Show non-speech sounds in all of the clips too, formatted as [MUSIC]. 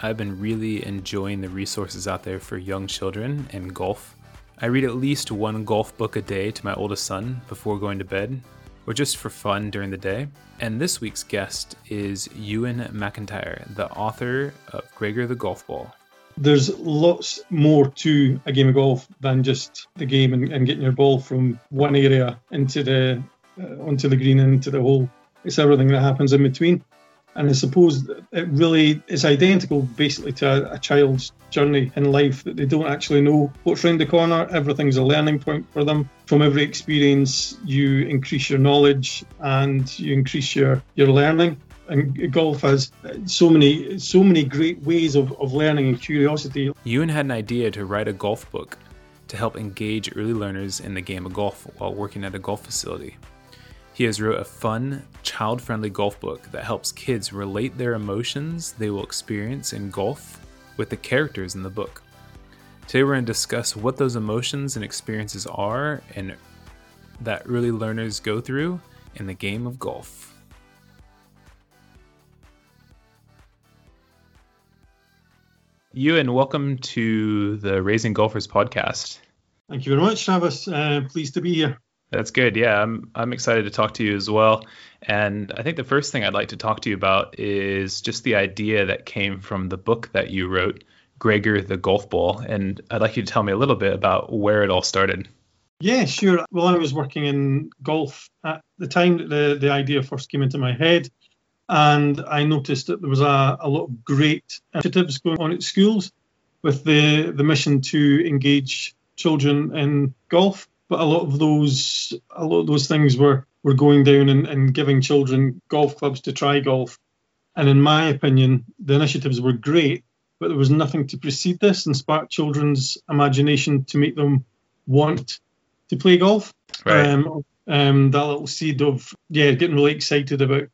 I've been really enjoying the resources out there for young children and golf. I read at least one golf book a day to my oldest son before going to bed, or just for fun during the day. And this week's guest is Ewan McIntyre, the author of Gregor the Golf Ball. There's lots more to a game of golf than just the game and, and getting your ball from one area into the uh, onto the green and into the hole. It's everything that happens in between. And I suppose it really is identical basically to a, a, child's journey in life that they don't actually know what's around the corner. Everything's a learning point for them. From every experience, you increase your knowledge and you increase your, your learning. And golf has so many so many great ways of, of learning and curiosity. Ewan had an idea to write a golf book to help engage early learners in the game of golf while working at a golf facility. He has wrote a fun, child-friendly golf book that helps kids relate their emotions they will experience in golf with the characters in the book. Today we're going to discuss what those emotions and experiences are and that early learners go through in the game of golf. Ewan, welcome to the Raising Golfers podcast. Thank you very much, Travis. Uh, pleased to be here. That's good. Yeah, I'm I'm excited to talk to you as well. And I think the first thing I'd like to talk to you about is just the idea that came from the book that you wrote, Gregor the Golf Ball. And I'd like you to tell me a little bit about where it all started. Yeah, sure. Well, I was working in golf at the time that the, the idea first came into my head. And I noticed that there was a, a lot of great initiatives going on at schools with the, the mission to engage children in golf but a lot of those a lot of those things were were going down and, and giving children golf clubs to try golf. And in my opinion, the initiatives were great, but there was nothing to precede this and spark children's imagination to make them want to play golf. Right. Um, um, that little seed of yeah, getting really excited about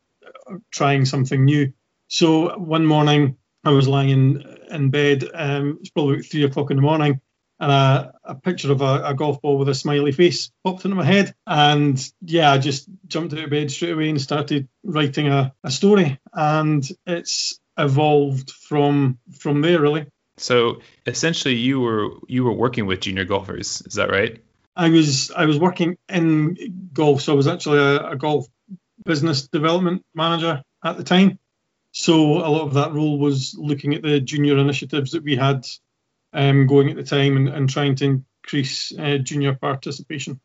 trying something new. So one morning I was lying in, in bed. Um, it's probably about three o'clock in the morning, and a, a picture of a, a, golf ball with a smiley face popped into my head. And yeah, I just jumped out of bed straight away and started writing a, a story. And it's evolved from from there really. So essentially you were you were working with junior golfers, is that right? I was I was working in golf, so I was actually a, a golf business development manager at the time. So a lot of that role was looking at the junior initiatives that we had um, going at the time and, and trying to increase uh, junior participation.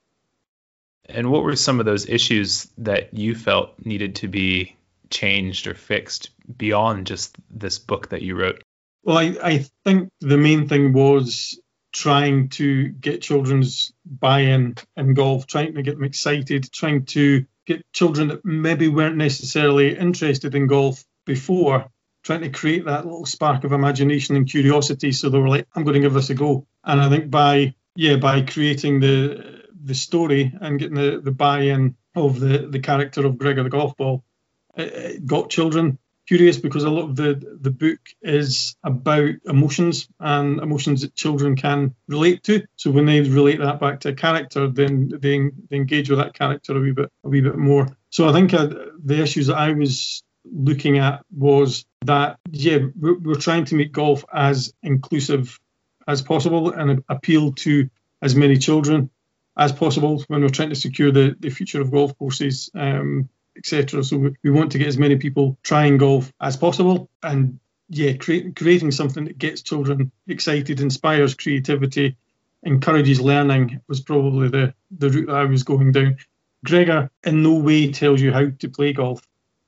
And what were some of those issues that you felt needed to be changed or fixed beyond just this book that you wrote? Well, I, I think the main thing was trying to get children's buy-in in golf, trying to get them excited, trying to get children that maybe weren't necessarily interested in golf before trying to create that little spark of imagination and curiosity. So they were like, I'm going to give this a go. And I think by yeah, by creating the the story and getting the, the buy-in of the, the character of Gregor the golf ball, it, it got children curious because a lot of the the book is about emotions and emotions that children can relate to. So when they relate that back to a character, then they, they engage with that character a wee bit a wee bit more. So I think uh, the issues that I was looking at was that yeah we're, we're trying to make golf as inclusive as possible and appeal to as many children as possible when we're trying to secure the, the future of golf courses um, etc so we, we want to get as many people trying golf as possible and yeah create, creating something that gets children excited inspires creativity encourages learning was probably the the route that i was going down. Gregor in no way tells you how to play golf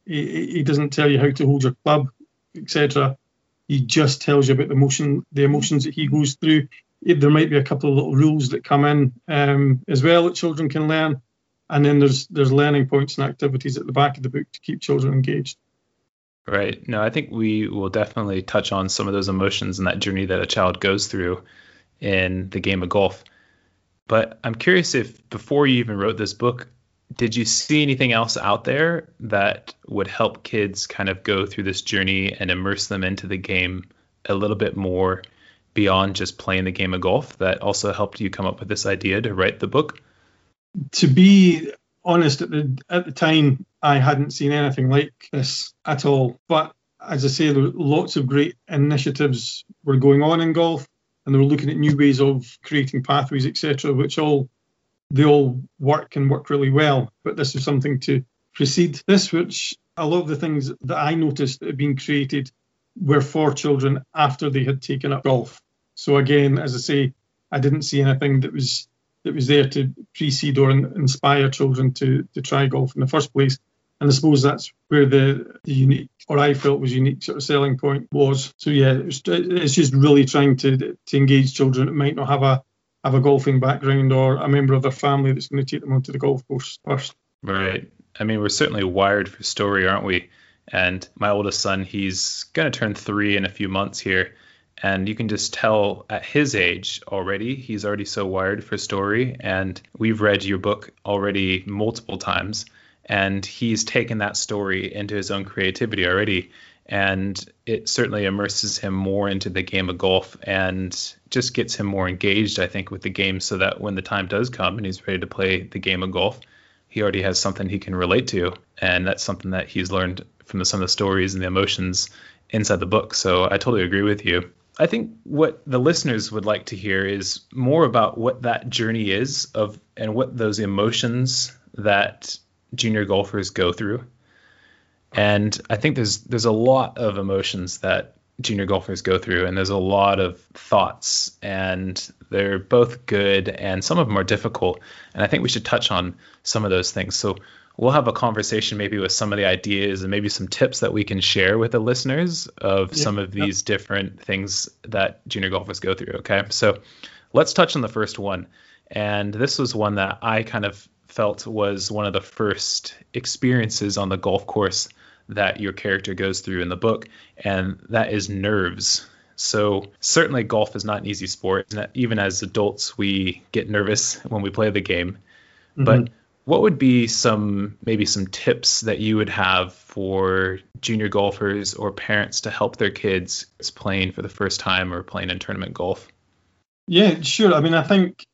he, he doesn't tell you how to hold your club, etc. He just tells you about the emotion, the emotions that he goes through. There might be a couple of little rules that come in um, as well that children can learn, and then there's there's learning points and activities at the back of the book to keep children engaged. Right. No, I think we will definitely touch on some of those emotions and that journey that a child goes through in the game of golf. But I'm curious if before you even wrote this book, did you see anything else out there that would help kids kind of go through this journey and immerse them into the game a little bit more beyond just playing the game of golf that also helped you come up with this idea to write the book? To be honest, at the at the time, I hadn't seen anything like this at all. But as I say, lots of great initiatives were going on in golf, and they were looking at new ways of creating pathways, etc., which all they all work and work really well. But this is something to precede this, which a lot of the things that I noticed that had been created were for children after they had taken up golf. So again, as I say, I didn't see anything that was that was there to precede or in, inspire children to to try golf in the first place. And I suppose that's where the, the unique, or I felt was unique sort of selling point was. So yeah, it's, it's just really trying to to engage children that might not have a have a golfing background or a member of their family that's going to take them onto the golf course first. Right. I mean, we're certainly wired for story, aren't we? And my oldest son, he's going to turn three in a few months here. And you can just tell at his age already, he's already so wired for story. And we've read your book already multiple times. And he's taken that story into his own creativity already and it certainly immerses him more into the game of golf and just gets him more engaged, I think, with the game so that when the time does come and he's ready to play the game of golf, he already has something he can relate to. And that's something that he's learned from the, some of the stories and the emotions inside the book. So I totally agree with you. I think what the listeners would like to hear is more about what that journey is of and what those emotions that junior golfers go through and I think there's there's a lot of emotions that junior golfers go through, and there's a lot of thoughts, and they're both good, and some of them are difficult. And I think we should touch on some of those things. So we'll have a conversation maybe with some of the ideas and maybe some tips that we can share with the listeners of yeah, some of these yeah. different things that junior golfers go through. Okay, so let's touch on the first one. And this was one that I kind of felt was one of the first experiences on the golf course that your character goes through in the book, and that is nerves. So, certainly, golf is not an easy sport. Even as adults, we get nervous when we play the game. Mm-hmm. But what would be some maybe some tips that you would have for junior golfers or parents to help their kids playing for the first time or playing in tournament golf? Yeah, sure. I mean, I think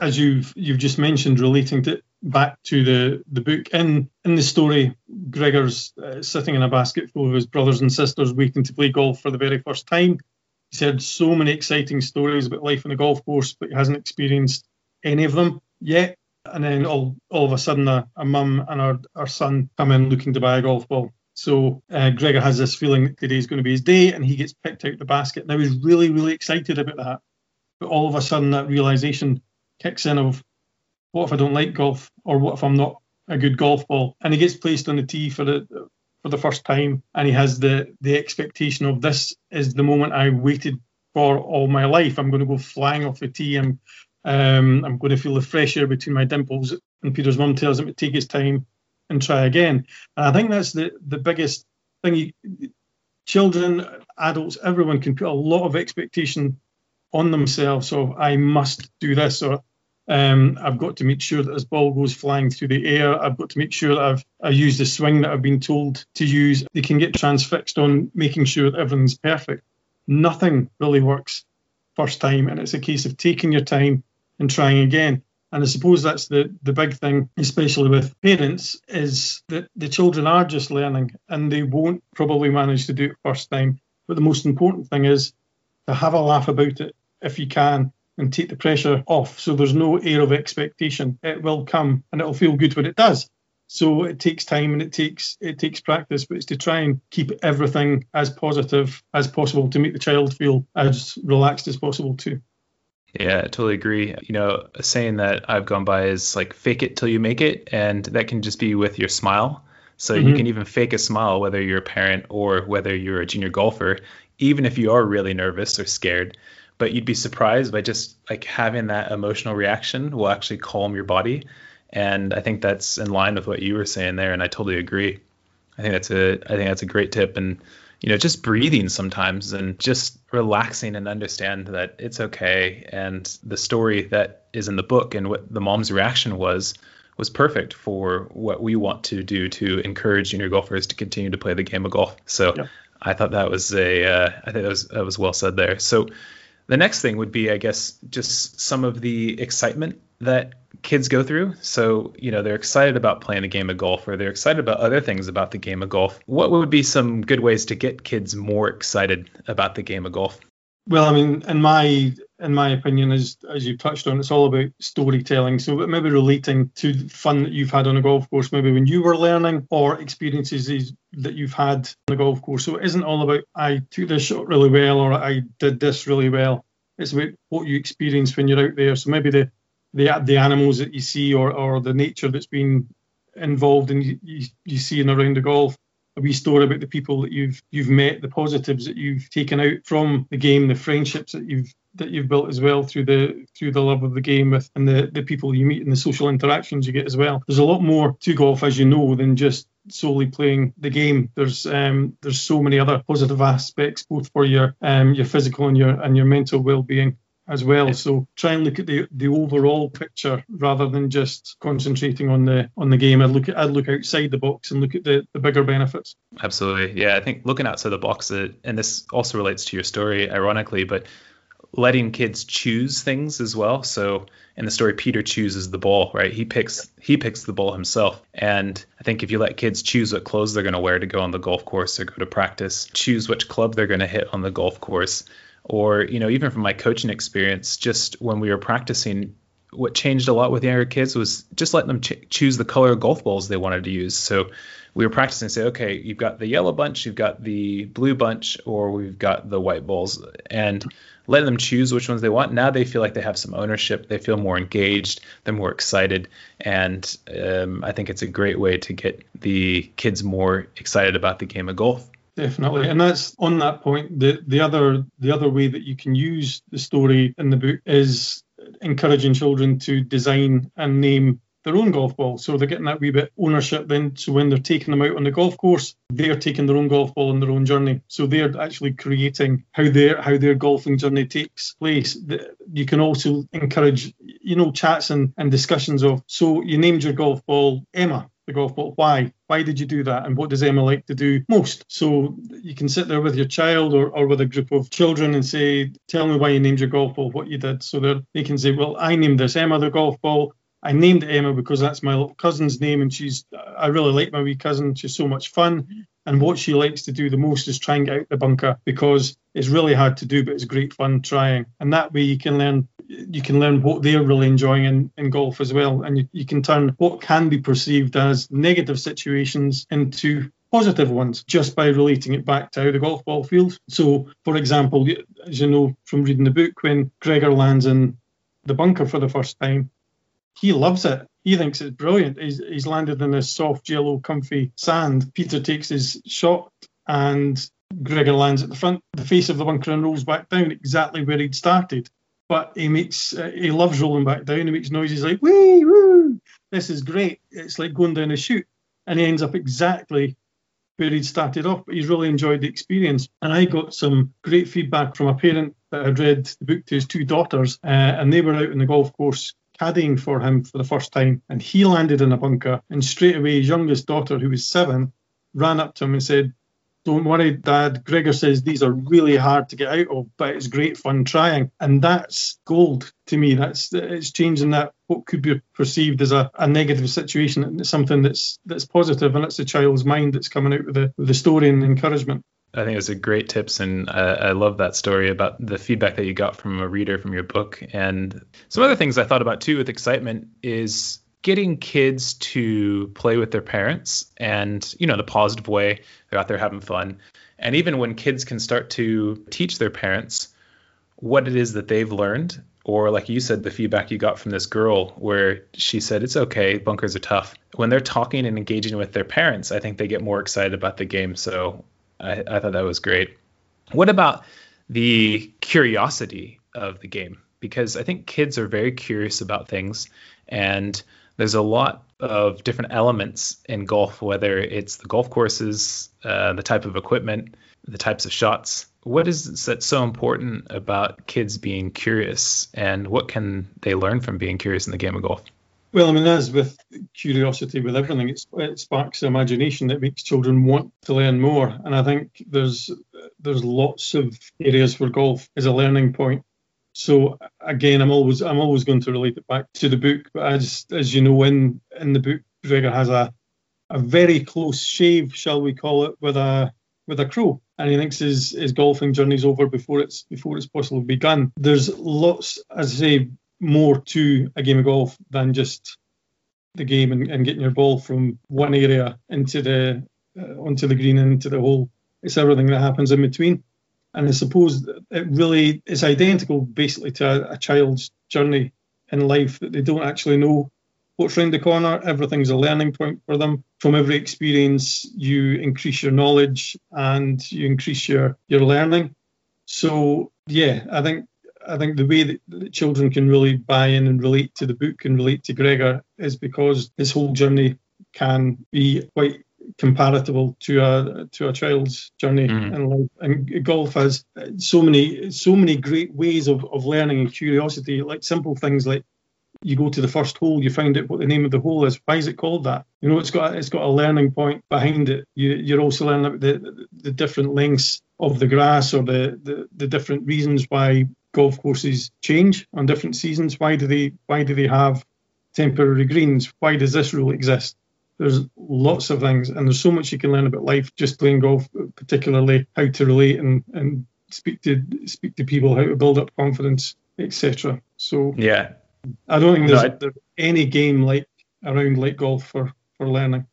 as you've you've just mentioned, relating to back to the the book in in the story, Gregor's uh, sitting in a basket full of his brothers and sisters waiting to play golf for the very first time. He's heard so many exciting stories about life on the golf course, but he hasn't experienced any of them yet. And then all all of a sudden, a, a mum and our, our son come in looking to buy a golf ball. So uh, Gregor has this feeling that today's going to be his day, and he gets picked out the basket. Now he's really, really excited about that. But all of a sudden, that realization kicks in of what if I don't like golf, or what if I'm not a good golf ball? And he gets placed on the tee for the for the first time, and he has the the expectation of this is the moment I waited for all my life. I'm going to go flying off the tee. I'm um, I'm going to feel the fresh air between my dimples. And Peter's mum tells him to take his time and try again. And I think that's the the biggest thing. You, children, adults, everyone can put a lot of expectation on themselves. So I must do this, or um, I've got to make sure that this ball goes flying through the air. I've got to make sure that I've I use the swing that I've been told to use. They can get transfixed on making sure that everything's perfect. Nothing really works first time, and it's a case of taking your time and trying again. And I suppose that's the, the big thing, especially with parents, is that the children are just learning and they won't probably manage to do it first time. But the most important thing is to have a laugh about it if you can and take the pressure off. So there's no air of expectation. It will come and it'll feel good when it does. So it takes time and it takes it takes practice, but it's to try and keep everything as positive as possible to make the child feel as relaxed as possible too. Yeah, I totally agree. You know, a saying that I've gone by is like fake it till you make it, and that can just be with your smile. So mm-hmm. you can even fake a smile whether you're a parent or whether you're a junior golfer, even if you are really nervous or scared but you'd be surprised by just like having that emotional reaction will actually calm your body and i think that's in line with what you were saying there and i totally agree I think that's a I think that's a great tip and you know just breathing sometimes and just relaxing and understand that it's okay and the story that is in the book and what the mom's reaction was was perfect for what we want to do to encourage junior golfers to continue to play the game of golf. So yeah. I thought that was a uh, I think that was that was well said there. So the next thing would be I guess just some of the excitement that kids go through. So, you know, they're excited about playing a game of golf or they're excited about other things about the game of golf. What would be some good ways to get kids more excited about the game of golf? Well, I mean, in my in my opinion, as as you touched on, it's all about storytelling. So maybe relating to fun that you've had on a golf course, maybe when you were learning, or experiences that you've had on a golf course. So it isn't all about I took this shot really well or I did this really well. It's about what you experience when you're out there. So maybe the the the animals that you see or or the nature that's been involved and you, you, you see in around the golf a wee story about the people that you've you've met, the positives that you've taken out from the game, the friendships that you've that you've built as well through the through the love of the game with and the, the people you meet and the social interactions you get as well. There's a lot more to golf as you know than just solely playing the game. There's um, there's so many other positive aspects both for your um, your physical and your and your mental well being as well. So try and look at the, the overall picture rather than just concentrating on the on the game. I'd look at I'd look outside the box and look at the, the bigger benefits. Absolutely, yeah. I think looking outside the box, uh, and this also relates to your story, ironically, but letting kids choose things as well. So in the story, Peter chooses the ball, right? He picks he picks the ball himself. And I think if you let kids choose what clothes they're going to wear to go on the golf course or go to practice, choose which club they're going to hit on the golf course, or you know even from my coaching experience just when we were practicing what changed a lot with younger kids was just letting them ch- choose the color of golf balls they wanted to use. So we were practicing and say okay you've got the yellow bunch you've got the blue bunch or we've got the white balls and letting them choose which ones they want. Now they feel like they have some ownership they feel more engaged they're more excited and um, i think it's a great way to get the kids more excited about the game of golf Definitely, and that's on that point. The the other the other way that you can use the story in the book is encouraging children to design and name their own golf ball. So they're getting that wee bit ownership then. So when they're taking them out on the golf course, they're taking their own golf ball on their own journey. So they're actually creating how their how their golfing journey takes place. You can also encourage, you know, chats and, and discussions of so you named your golf ball Emma the golf ball. Why? Why did you do that? And what does Emma like to do most? So you can sit there with your child or, or with a group of children and say, Tell me why you named your golf ball, what you did. So they can say, Well, I named this Emma the golf ball. I named Emma because that's my cousin's name, and she's I really like my wee cousin. She's so much fun, and what she likes to do the most is try and get out the bunker because it's really hard to do, but it's great fun trying. And that way you can learn you can learn what they're really enjoying in, in golf as well. And you, you can turn what can be perceived as negative situations into positive ones just by relating it back to how the golf ball feels. So, for example, as you know from reading the book, when Gregor lands in the bunker for the first time, he loves it. He thinks it's brilliant. He's, he's landed in this soft, yellow, comfy sand. Peter takes his shot and Gregor lands at the front, the face of the bunker, and rolls back down exactly where he'd started but he makes uh, he loves rolling back down. He makes noises like wee woo. This is great. It's like going down a chute, and he ends up exactly where he'd started off. But he's really enjoyed the experience. And I got some great feedback from a parent that had read the book to his two daughters, uh, and they were out in the golf course caddying for him for the first time, and he landed in a bunker. And straight away, his youngest daughter, who was seven, ran up to him and said, don't worry, Dad. Gregor says these are really hard to get out of, but it's great fun trying. And that's gold to me. That's it's changing that what could be perceived as a, a negative situation into something that's that's positive, and it's the child's mind that's coming out with the with the story and encouragement. I think it was a great tips, and uh, I love that story about the feedback that you got from a reader from your book. And some other things I thought about too with excitement is getting kids to play with their parents and you know the positive way they're out there having fun. And even when kids can start to teach their parents what it is that they've learned or like you said the feedback you got from this girl where she said it's okay bunkers are tough. When they're talking and engaging with their parents i think they get more excited about the game. So i, I thought that was great. What about the curiosity of the game? Because i think kids are very curious about things and There's a lot of different elements in golf, whether it's the golf courses, uh, the type of equipment, the types of shots. What is that's so important about kids being curious, and what can they learn from being curious in the game of golf? Well, I mean, as with curiosity, with everything, it sparks imagination that makes children want to learn more. And I think there's there's lots of areas where golf is a learning point. So again, I'm always I'm always going to relate it back to the book. But as as you know, in in the book, Gregor has a a very close shave, shall we call it, with a with a crow, and he thinks his his golfing journey's over before it's before it's possibly begun. There's lots, as I say, more to a game of golf than just the game and, and getting your ball from one area into the uh, onto the green and into the hole. It's everything that happens in between. And I suppose it really is identical basically to a, a child's journey in life that they don't actually know what's around the corner. Everything's a learning point for them. From every experience, you increase your knowledge and you increase your, your learning. So yeah, I think I think the way that, that children can really buy in and relate to the book and relate to Gregor is because his whole journey can be quite comparable to a to a child's journey mm. in life. And golf has so many so many great ways of, of learning and curiosity, like simple things like you go to the first hole, you find out what the name of the hole is. Why is it called that? You know, it's got it's got a learning point behind it. You you're also learning about the, the, different lengths of the grass or the, the the different reasons why golf courses change on different seasons? Why do they why do they have temporary greens? Why does this rule exist? There's lots of things, and there's so much you can learn about life just playing golf, particularly how to relate and, and speak to speak to people, how to build up confidence, etc. So yeah, I don't think there's, no, I, there's any game like around like golf for for learning.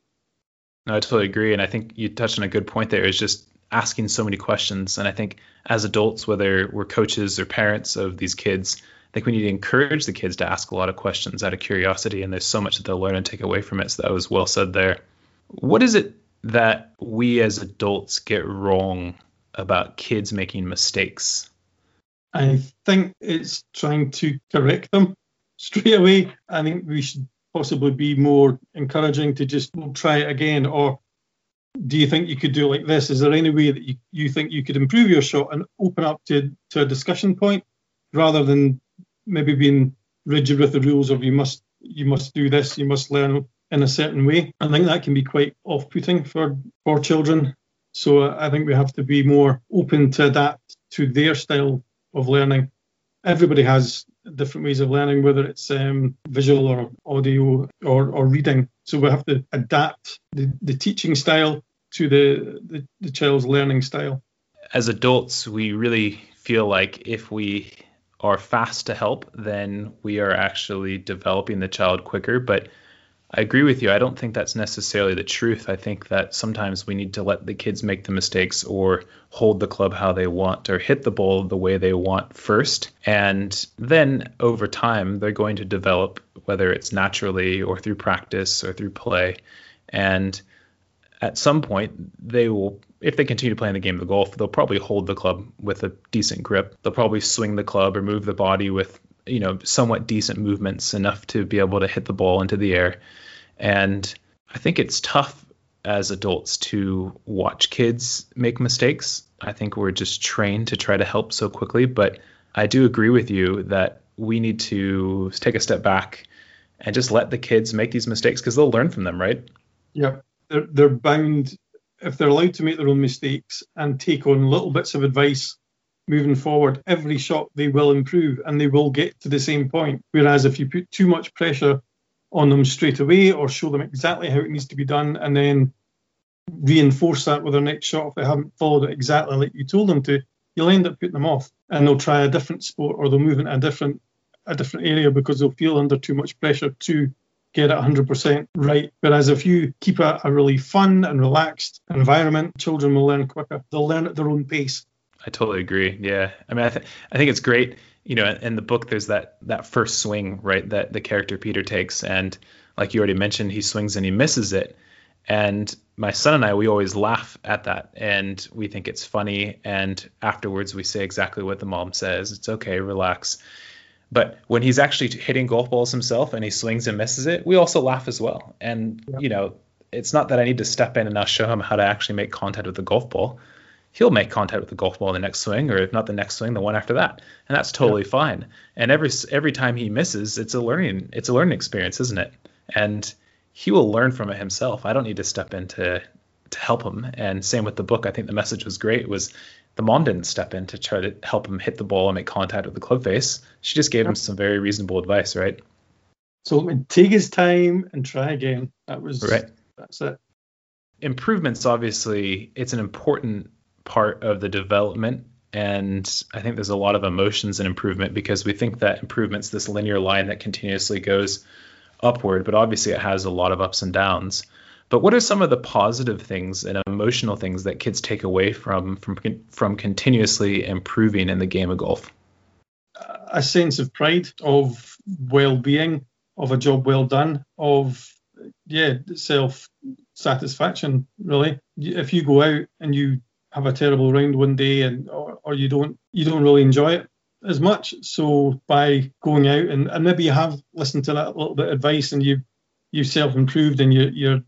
No, I totally agree, and I think you touched on a good point there. Is just asking so many questions. And I think as adults, whether we're coaches or parents of these kids, think we need to encourage the kids to ask a lot of questions out of curiosity. And there's so much that they'll learn and take away from it. So that was well said there. What is it that we as adults get wrong about kids making mistakes? I think it's trying to correct them straight away. I think we should possibly be more encouraging to just try it again or do you think you could do like this? Is there any way that you, you think you could improve your shot and open up to, to a discussion point rather than maybe being rigid with the rules of you must you must do this, you must learn in a certain way. I think that can be quite off-putting for for children. So I think we have to be more open to adapt to their style of learning. Everybody has different ways of learning, whether it's um, visual or audio or, or reading. So we have to adapt the, the teaching style to the, the, the child's learning style. As adults, we really feel like if we are fast to help, then we are actually developing the child quicker. But I agree with you. I don't think that's necessarily the truth. I think that sometimes we need to let the kids make the mistakes or hold the club how they want or hit the ball the way they want first. And then over time, they're going to develop, whether it's naturally or through practice or through play. And at some point, they will, if they continue playing the game of golf, they'll probably hold the club with a decent grip. They'll probably swing the club or move the body with you know somewhat decent movements enough to be able to hit the ball into the air and I think it's tough as adults to watch kids make mistakes. I think we're just trained to try to help so quickly. But I do agree with you that we need to take a step back and just let the kids make these mistakes because they'll learn from them, right? Yeah, they're, they're bound, if they're allowed to make their own mistakes and take on little bits of advice moving forward, every shot they will improve and they will get to the same point. Whereas if you put too much pressure on them straight away or show them exactly how it needs to be done and then reinforce that with their next shot if they haven't followed it exactly like you told them to, you'll end up putting them off and they'll try a different sport or they'll move into a different a different area because they'll feel under too much pressure to get it 100% right. Whereas if you keep a, a really fun and relaxed environment, children will learn quicker. They'll learn at their own pace. I totally agree. Yeah, I mean, I, th- I think it's great you know, in the book, there's that that first swing, right, that the character Peter takes, and like you already mentioned, he swings and he misses it. And my son and I, we always laugh at that, and we think it's funny. And afterwards, we say exactly what the mom says. It's okay, relax. But when he's actually hitting golf balls himself and he swings and misses it, we also laugh as well. And you know, it's not that I need to step in and now show him how to actually make contact with the golf ball. He'll make contact with the golf ball in the next swing, or if not the next swing, the one after that, and that's totally fine. And every every time he misses, it's a learning it's a learning experience, isn't it? And he will learn from it himself. I don't need to step in to to help him. And same with the book. I think the message was great. Was the mom didn't step in to try to help him hit the ball and make contact with the club face. She just gave him some very reasonable advice, right? So take his time and try again. That was right. That's it. Improvements, obviously, it's an important part of the development. And I think there's a lot of emotions in improvement because we think that improvement's this linear line that continuously goes upward, but obviously it has a lot of ups and downs. But what are some of the positive things and emotional things that kids take away from from from continuously improving in the game of golf? A sense of pride, of well-being, of a job well done, of yeah, self satisfaction. Really, if you go out and you have a terrible round one day and or, or you don't you don't really enjoy it as much. So by going out and, and maybe you have listened to that little bit of advice and you you self improved and you, you're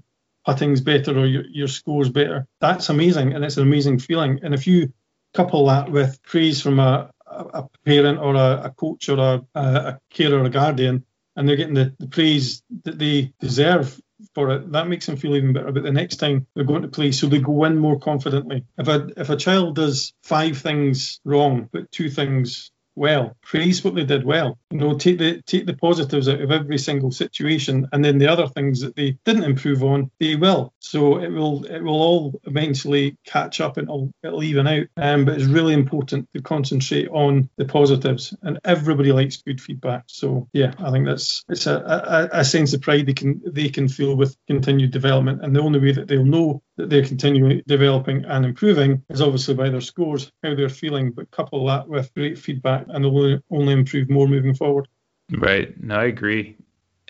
putting's better or your, your score's better. That's amazing and it's an amazing feeling. And if you couple that with praise from a, a parent or a, a coach or a, a, carer or a guardian, and they're getting the, the praise that they deserve for it, that makes them feel even better about the next time they're going to play. So they go in more confidently. If a if a child does five things wrong but two things well. Praise what they did well. You know, take the take the positives out of every single situation, and then the other things that they didn't improve on, they will. So it will it will all eventually catch up and it'll, it'll even out. Um, but it's really important to concentrate on the positives, and everybody likes good feedback. So yeah, I think that's it's a, a, a sense of pride they can they can feel with continued development, and the only way that they'll know that they're continuing developing and improving is obviously by their scores, how they're feeling, but couple that with great feedback and they'll only improve more moving forward. Right. No, I agree.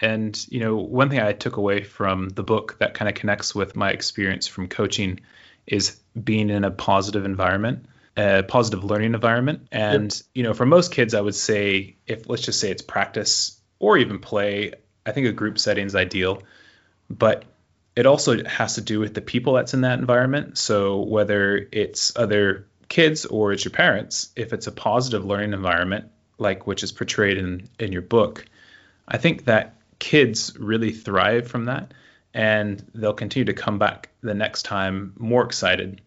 And, you know, one thing I took away from the book that kind of connects with my experience from coaching is being in a positive environment, a positive learning environment. And, yep. you know, for most kids, I would say if let's just say it's practice or even play, I think a group setting is ideal. But it also has to do with the people that's in that environment. So whether it's other kids or it's your parents, if it's a positive learning environment, like which is portrayed in, in your book, I think that kids really thrive from that and they'll continue to come back the next time more excited,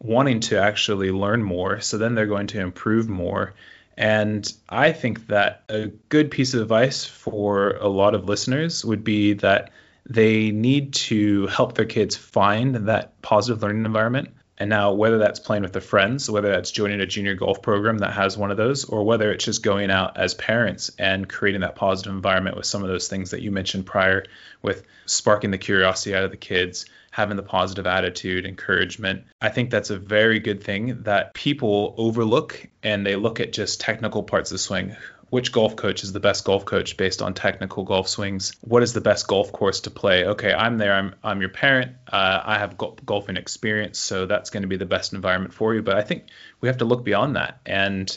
wanting to actually learn more. So then they're going to improve more. And I think that a good piece of advice for a lot of listeners would be that they need to help their kids find that positive learning environment. And now, whether that's playing with their friends, whether that's joining a junior golf program that has one of those, or whether it's just going out as parents and creating that positive environment with some of those things that you mentioned prior, with sparking the curiosity out of the kids, having the positive attitude, encouragement. I think that's a very good thing that people overlook and they look at just technical parts of the swing which golf coach is the best golf coach based on technical golf swings? What is the best golf course to play? Okay i'm there i'm, I'm your parent. Uh, i have go- golfing experience so that's going to be the best environment for you. But i think we have to look beyond that. And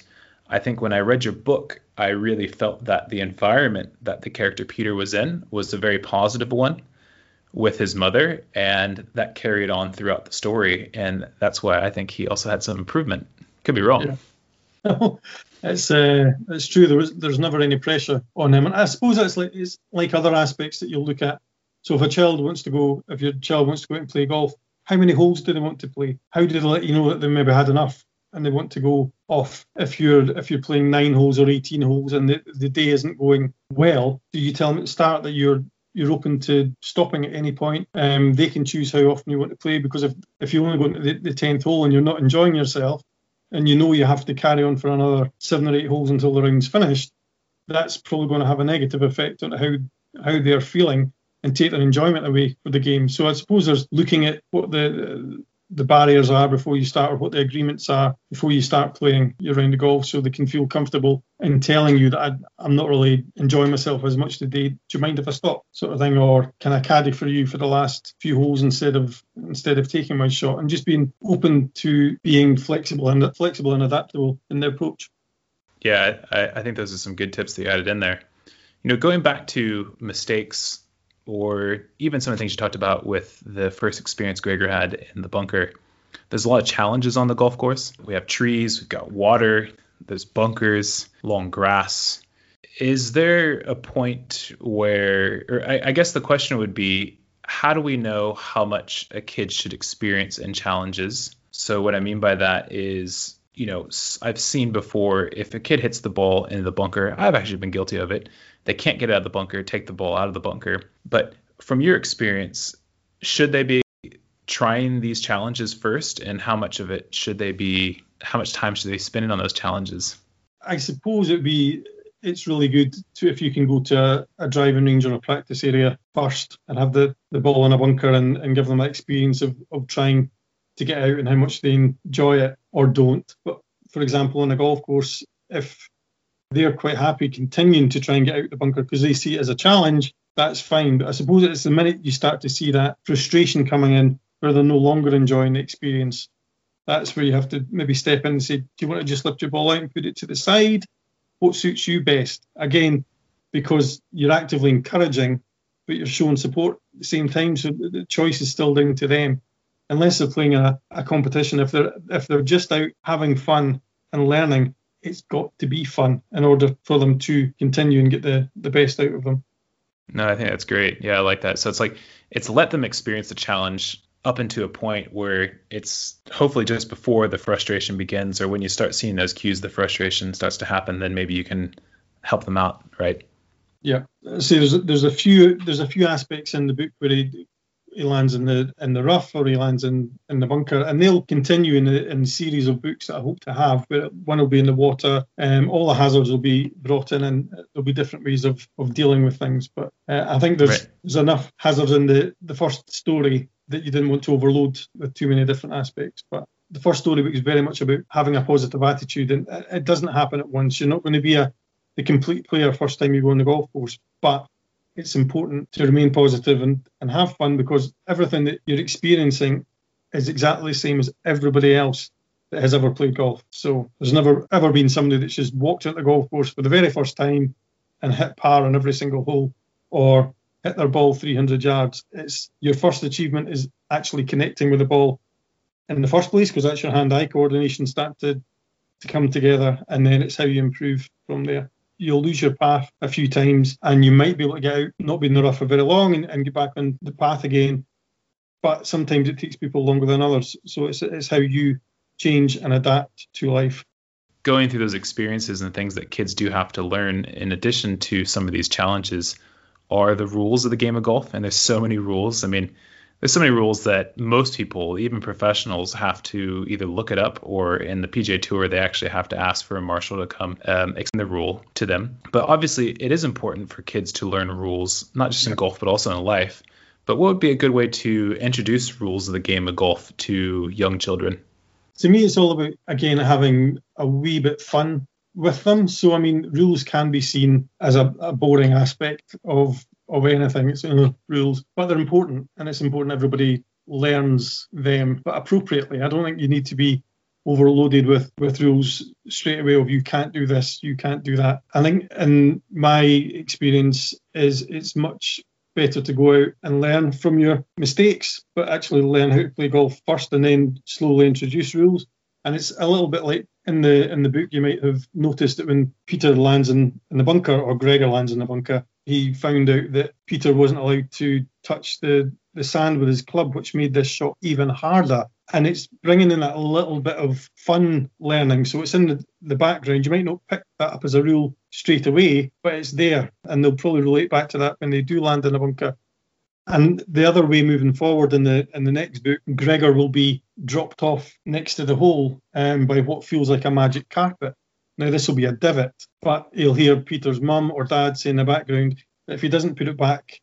i think when i read your book i really felt that the environment that the character peter was in was a very positive one with his mother and that carried on throughout the story. And that's why i think he also had some improvement. Could be wrong. Yeah. [LAUGHS] it's uh, it's true. There was there's never any pressure on him, and I suppose it's like it's like other aspects that you'll look at. So if a child wants to go, if your child wants to go out and play golf, how many holes do they want to play? How do they let you know that they maybe had enough and they want to go off? If you're if you're playing nine holes or 18 holes and the, the day isn't going well, do you tell them at the start that you're you're open to stopping at any point. Um, they can choose how often you want to play because if, if you're only going to the, the 10th hole and you're not enjoying yourself, and you know you have to carry on for another seven or eight holes until the round's finished, that's probably going to have a negative effect on how how they're feeling and take their enjoyment away from the game. So I suppose there's looking at what the the barriers are before you start or what the agreements are before you start playing your round of golf so they can feel comfortable in telling you that I, am not really enjoying myself as much today. Do you mind if I stop? Sort of thing, or can I caddy for you for the last few holes instead of instead of taking my shot? And just being open to being flexible and flexible and adaptable in their approach. Yeah, I, I think those are some good tips that you added in there. You know, going back to mistakes or even some of the things you talked about with the first experience Gregor had in the bunker, there's a lot of challenges on the golf course. We have trees, we've got water, there's bunkers, long grass. Is there a point where, or I, I guess the question would be, how do we know how much a kid should experience in challenges? So, what I mean by that is, you know, I've seen before if a kid hits the ball in the bunker, I've actually been guilty of it. They can't get out of the bunker, take the ball out of the bunker. But from your experience, should they be trying these challenges first and how much of it should they be how much time should they spend on those challenges i suppose it'd be it's really good to if you can go to a, a driving range or a practice area first and have the, the ball in a bunker and, and give them that experience of, of trying to get out and how much they enjoy it or don't but for example on a golf course if they're quite happy continuing to try and get out the bunker because they see it as a challenge that's fine but i suppose it's the minute you start to see that frustration coming in where they're no longer enjoying the experience. That's where you have to maybe step in and say, Do you want to just lift your ball out and put it to the side? What suits you best? Again, because you're actively encouraging, but you're showing support at the same time. So the choice is still down to them. Unless they're playing a, a competition, if they're if they're just out having fun and learning, it's got to be fun in order for them to continue and get the, the best out of them. No, I think that's great. Yeah, I like that. So it's like it's let them experience the challenge up into a point where it's hopefully just before the frustration begins or when you start seeing those cues the frustration starts to happen then maybe you can help them out right yeah see there's there's a few there's a few aspects in the book where he, he lands in the in the rough or he lands in in the bunker and they'll continue in the in the series of books that i hope to have but one will be in the water um, all the hazards will be brought in and there'll be different ways of of dealing with things but uh, i think there's right. there's enough hazards in the the first story that you didn't want to overload with too many different aspects. But the first story book is very much about having a positive attitude, and it doesn't happen at once. You're not going to be a the complete player first time you go on the golf course, but it's important to remain positive and, and have fun because everything that you're experiencing is exactly the same as everybody else that has ever played golf. So there's never ever been somebody that's just walked out the golf course for the very first time and hit par on every single hole, or hit their ball 300 yards. It's your first achievement is actually connecting with the ball in the first place because that's your hand-eye coordination start to, to come together, and then it's how you improve from there. You'll lose your path a few times, and you might be able to get out, not be in the rough for very long, and, and get back on the path again. But sometimes it takes people longer than others. So it's it's how you change and adapt to life going through those experiences and things that kids do have to learn in addition to some of these challenges are the rules of the game of golf, and there's so many rules. I mean, there's so many rules that most people, even professionals, have to either look it up or in the PGA Tour they actually have to ask for a marshal to come um, explain the rule to them. But obviously, it is important for kids to learn rules, not just in golf but also in life. But what would be a good way to introduce rules of the game of golf to young children? To me, it's all about again having a wee bit fun with them. So I mean, rules can be seen as a, a boring aspect of of anything. It's you know, rules, but they're important, and it's important everybody learns them, but appropriately. I don't think you need to be overloaded with with rules straight away of you can't do this, you can't do that. I think in my experience is it's much better to go out and learn from your mistakes, but actually learn how to play golf first and then slowly introduce rules. And it's a little bit like in the in the book, you might have noticed that when Peter lands in, in the bunker or Gregor lands in the bunker, he found out that Peter wasn't allowed to touch the, the sand with his club, which made this shot even harder. And it's bringing in that little bit of fun learning. So it's in the, the background. You might not pick that up as a rule straight away, but it's there. And they'll probably relate back to that when they do land in a bunker. And the other way moving forward in the in the next book, Gregor will be dropped off next to the hole um, by what feels like a magic carpet. Now this will be a divot, but you'll hear Peter's mum or dad say in the background that if he doesn't put it back,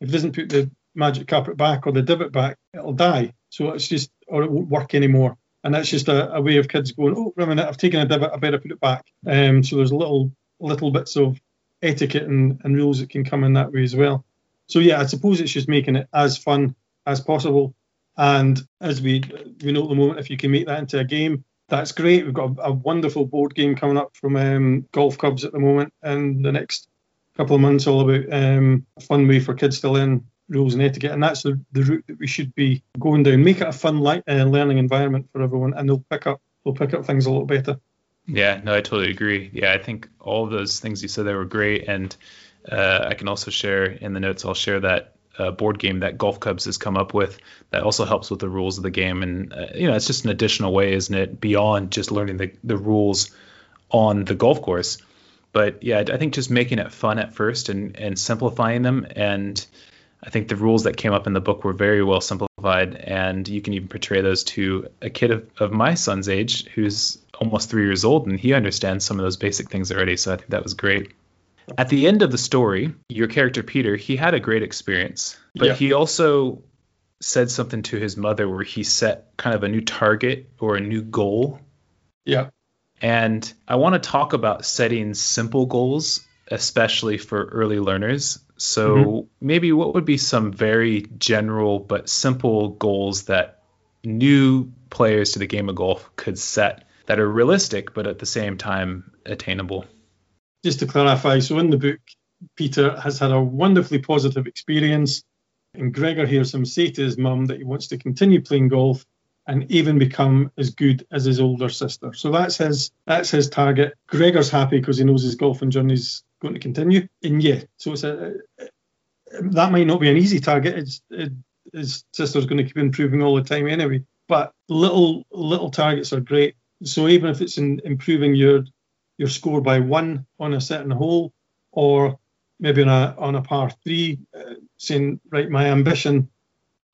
if he doesn't put the magic carpet back or the divot back, it'll die. So it's just or it won't work anymore. And that's just a, a way of kids going, oh, wait a minute, I've taken a divot, I better put it back. Um, so there's little little bits of etiquette and, and rules that can come in that way as well. So yeah, I suppose it's just making it as fun as possible. And as we we know at the moment, if you can make that into a game, that's great. We've got a, a wonderful board game coming up from um, Golf Cubs at the moment, and the next couple of months all about um, a fun way for kids to learn rules and etiquette, and that's the, the route that we should be going down. Make it a fun li- uh, learning environment for everyone, and they'll pick up they'll pick up things a lot better. Yeah, no, I totally agree. Yeah, I think all those things you said there were great, and uh, I can also share in the notes. I'll share that uh, board game that Golf Cubs has come up with that also helps with the rules of the game, and uh, you know, it's just an additional way, isn't it, beyond just learning the the rules on the golf course. But yeah, I think just making it fun at first and and simplifying them and I think the rules that came up in the book were very well simplified, and you can even portray those to a kid of, of my son's age who's almost three years old, and he understands some of those basic things already. So I think that was great. At the end of the story, your character Peter, he had a great experience, but yeah. he also said something to his mother where he set kind of a new target or a new goal. Yeah. And I want to talk about setting simple goals, especially for early learners. So mm-hmm. maybe what would be some very general but simple goals that new players to the game of golf could set that are realistic but at the same time attainable? Just to clarify, so in the book, Peter has had a wonderfully positive experience, and Gregor hears him say to his mum that he wants to continue playing golf and even become as good as his older sister. So that's his that's his target. Gregor's happy because he knows his golfing journey's going to continue. And yeah, so it's a that might not be an easy target. It's, it, his sister's going to keep improving all the time anyway. But little little targets are great. So even if it's in improving your your score by one on a certain hole, or maybe on a on a par three, uh, saying right, my ambition,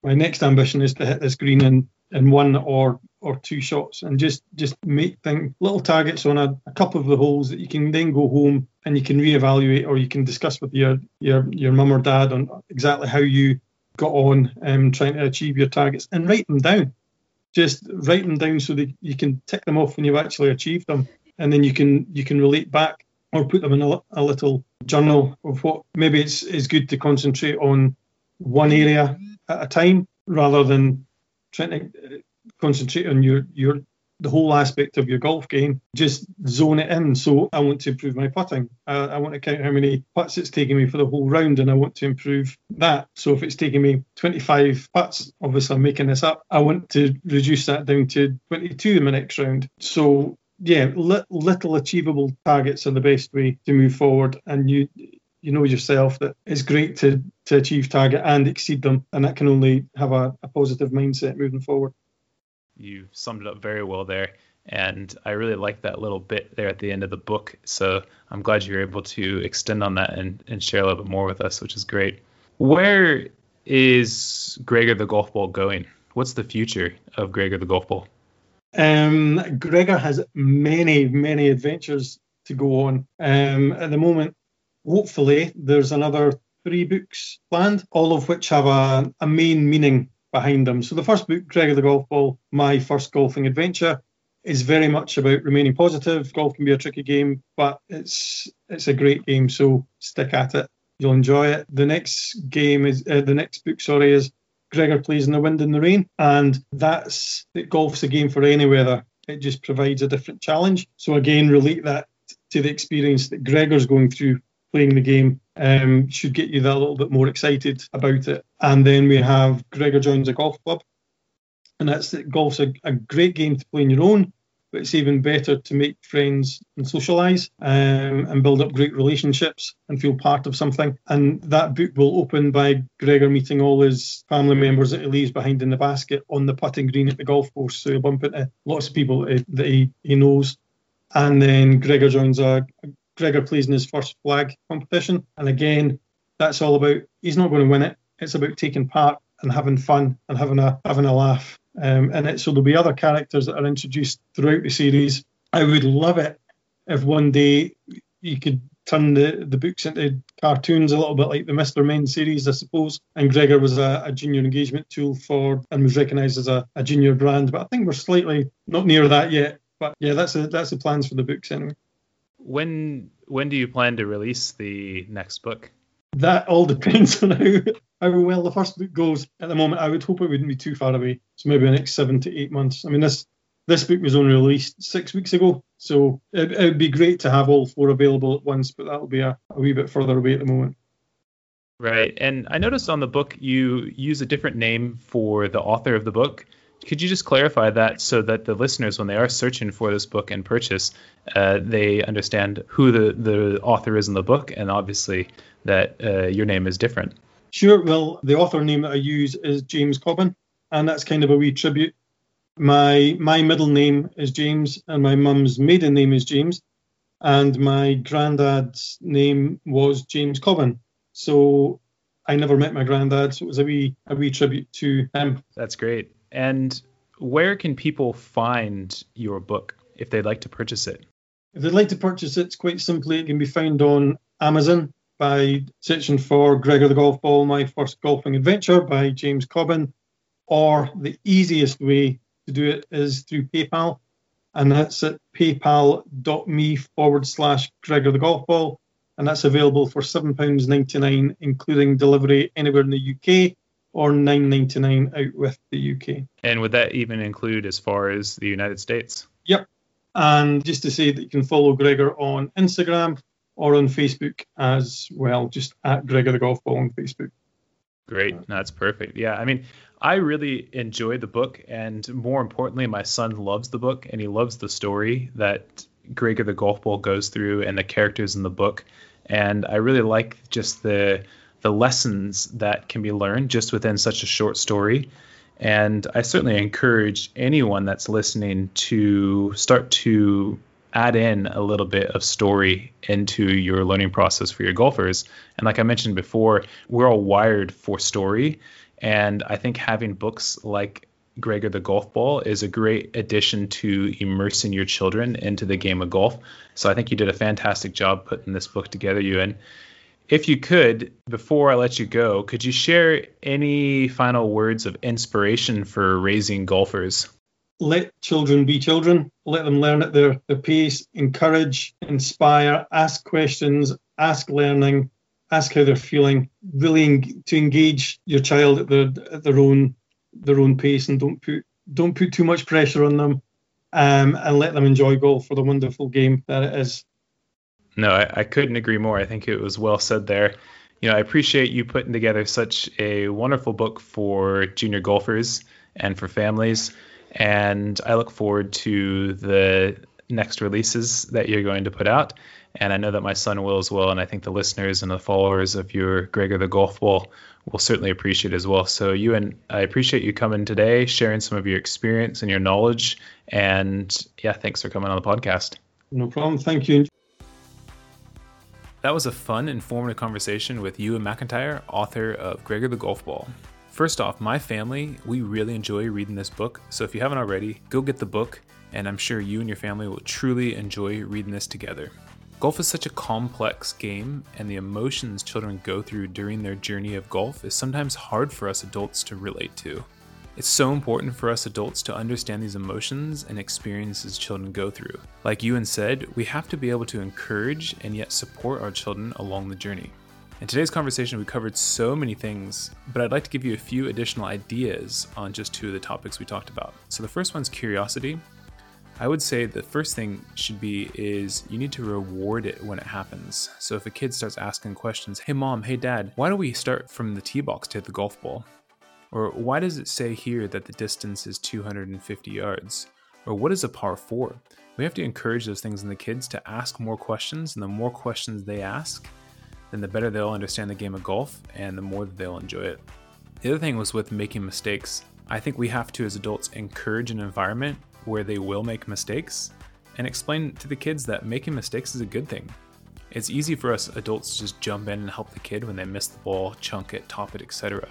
my next ambition is to hit this green in in one or or two shots and just just make thing little targets on a, a, couple of the holes that you can then go home and you can reevaluate or you can discuss with your your your mum or dad on exactly how you got on um, trying to achieve your targets and write them down. Just write them down so that you can tick them off when you've actually achieved them and then you can you can relate back or put them in a, a little journal of what maybe it's, it's good to concentrate on one area at a time rather than trying to uh, concentrate on your your the whole aspect of your golf game, just zone it in. So I want to improve my putting. I, I, want to count how many putts it's taking me for the whole round, and I want to improve that. So if it's taking me 25 putts, obviously I'm making this up. I want to reduce that down to 22 in the next round. So yeah, li- little achievable targets are the best way to move forward, and you you know yourself that it's great to to achieve target and exceed them, and that can only have a, a positive mindset moving forward you summed it up very well there. And I really like that little bit there at the end of the book. So I'm glad you're able to extend on that and, and share a little bit more with us, which is great. Where is Gregor the Golf Ball going? What's the future of Gregor the Golf Ball? Um, Gregor has many, many adventures to go on. Um, at the moment, hopefully, there's another three books planned, all of which have a, a main meaning behind them. So the first book, Gregor the Golf Ball, My First Golfing Adventure, is very much about remaining positive. Golf can be a tricky game, but it's it's a great game, so stick at it. You'll enjoy it. The next game is uh, the next book, sorry, is Gregor plays in the wind and the rain, and that's. Golf's a game for any weather. It just provides a different challenge. So again, relate that to the experience that Gregor's going through playing the game um, should get you that little bit more excited about it. And then we have Gregor joins a golf club, and that's golf's a, a great game to play on your own, but it's even better to make friends and socialise um, and build up great relationships and feel part of something. And that book will open by Gregor meeting all his family members that he leaves behind in the basket on the putting green at the golf course. So he'll bump into lots of people that he, he knows. And then Gregor joins a, Gregor plays in his first flag competition. And again, that's all about he's not going to win it. It's about taking part and having fun and having a having a laugh. Um, and it, so there'll be other characters that are introduced throughout the series. I would love it if one day you could turn the, the books into cartoons a little bit like the Mr. Men series, I suppose. And Gregor was a, a junior engagement tool for and was recognised as a, a junior brand. But I think we're slightly not near that yet. But yeah, that's a, that's the plans for the books anyway. When when do you plan to release the next book? That all depends [LAUGHS] on how, how well the first book goes. At the moment, I would hope it wouldn't be too far away. So maybe the next seven to eight months. I mean, this This book was only released six weeks ago, so it, it would be great to have all four available at once, but that'll be a, a wee bit further away at the moment. Right. And I noticed on the book you use a different name for the author of the book. Could you just clarify that so that the listeners, when they are searching for this book and purchase, uh, they understand who the, the author is in the book and obviously that uh, your name is different? Sure. Well, the author name that I use is James Cobbin, and that's kind of a wee tribute. My my middle name is James, and my mum's maiden name is James, and my granddad's name was James Cobbin. So I never met my granddad, so it was a wee a wee tribute to him. That's great. And where can people find your book if they'd like to purchase it? If they'd like to purchase it, quite simply it can be found on Amazon by searching for Gregor the Golf Ball, My First Golfing Adventure by James Cobbin, or the easiest way to do it is through PayPal, and that's at paypal.me forward slash Gregor the Golf Ball, and that's available for £7.99, including delivery anywhere in the UK or $9.99 out with the UK. And would that even include as far as the United States? Yep. And just to say that you can follow Gregor on Instagram or on Facebook as well, just at Gregor the Golf Ball on Facebook. Great. That's perfect. Yeah. I mean, I really enjoyed the book. And more importantly, my son loves the book and he loves the story that Gregor the Golf Ball goes through and the characters in the book. And I really like just the the lessons that can be learned just within such a short story. And I certainly encourage anyone that's listening to start to add in a little bit of story into your learning process for your golfers. And like I mentioned before, we're all wired for story. And I think having books like Gregor the Golf Ball is a great addition to immersing your children into the game of golf. So I think you did a fantastic job putting this book together, Ewan. If you could, before I let you go, could you share any final words of inspiration for raising golfers? let children be children, let them learn at their, their pace, encourage, inspire, ask questions, ask learning, ask how they're feeling, really en- to engage your child at their at their own their own pace and don't put don't put too much pressure on them um, and let them enjoy golf for the wonderful game that it is. No, I, I couldn't agree more. I think it was well said there. You know, I appreciate you putting together such a wonderful book for junior golfers and for families and I look forward to the next releases that you're going to put out. And I know that my son will as well, and I think the listeners and the followers of your Gregor the Golf Ball will certainly appreciate as well. So Ewan I appreciate you coming today, sharing some of your experience and your knowledge, and yeah, thanks for coming on the podcast. No problem. Thank you. That was a fun, informative conversation with Ewan McIntyre, author of Gregor the Golf Ball. First off, my family, we really enjoy reading this book, so if you haven't already, go get the book, and I'm sure you and your family will truly enjoy reading this together. Golf is such a complex game, and the emotions children go through during their journey of golf is sometimes hard for us adults to relate to. It's so important for us adults to understand these emotions and experiences children go through. Like Ewan said, we have to be able to encourage and yet support our children along the journey. In today's conversation, we covered so many things, but I'd like to give you a few additional ideas on just two of the topics we talked about. So the first one's curiosity. I would say the first thing should be is you need to reward it when it happens. So if a kid starts asking questions, hey mom, hey dad, why don't we start from the tee box to hit the golf ball? Or why does it say here that the distance is 250 yards? Or what is a par 4? We have to encourage those things in the kids to ask more questions, and the more questions they ask, then the better they'll understand the game of golf and the more that they'll enjoy it. The other thing was with making mistakes. I think we have to, as adults, encourage an environment where they will make mistakes and explain to the kids that making mistakes is a good thing. It's easy for us adults to just jump in and help the kid when they miss the ball, chunk it, top it, etc.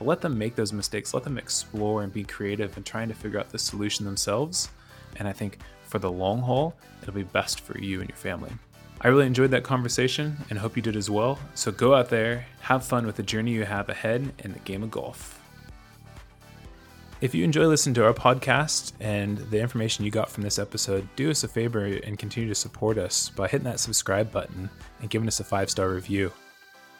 But let them make those mistakes, let them explore and be creative and trying to figure out the solution themselves. And I think for the long haul, it'll be best for you and your family. I really enjoyed that conversation and hope you did as well. So go out there, have fun with the journey you have ahead in the game of golf. If you enjoy listening to our podcast and the information you got from this episode, do us a favor and continue to support us by hitting that subscribe button and giving us a five star review.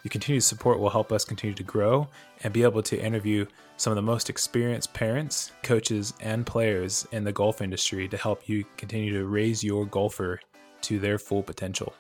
Your continued support will help us continue to grow and be able to interview some of the most experienced parents, coaches, and players in the golf industry to help you continue to raise your golfer to their full potential.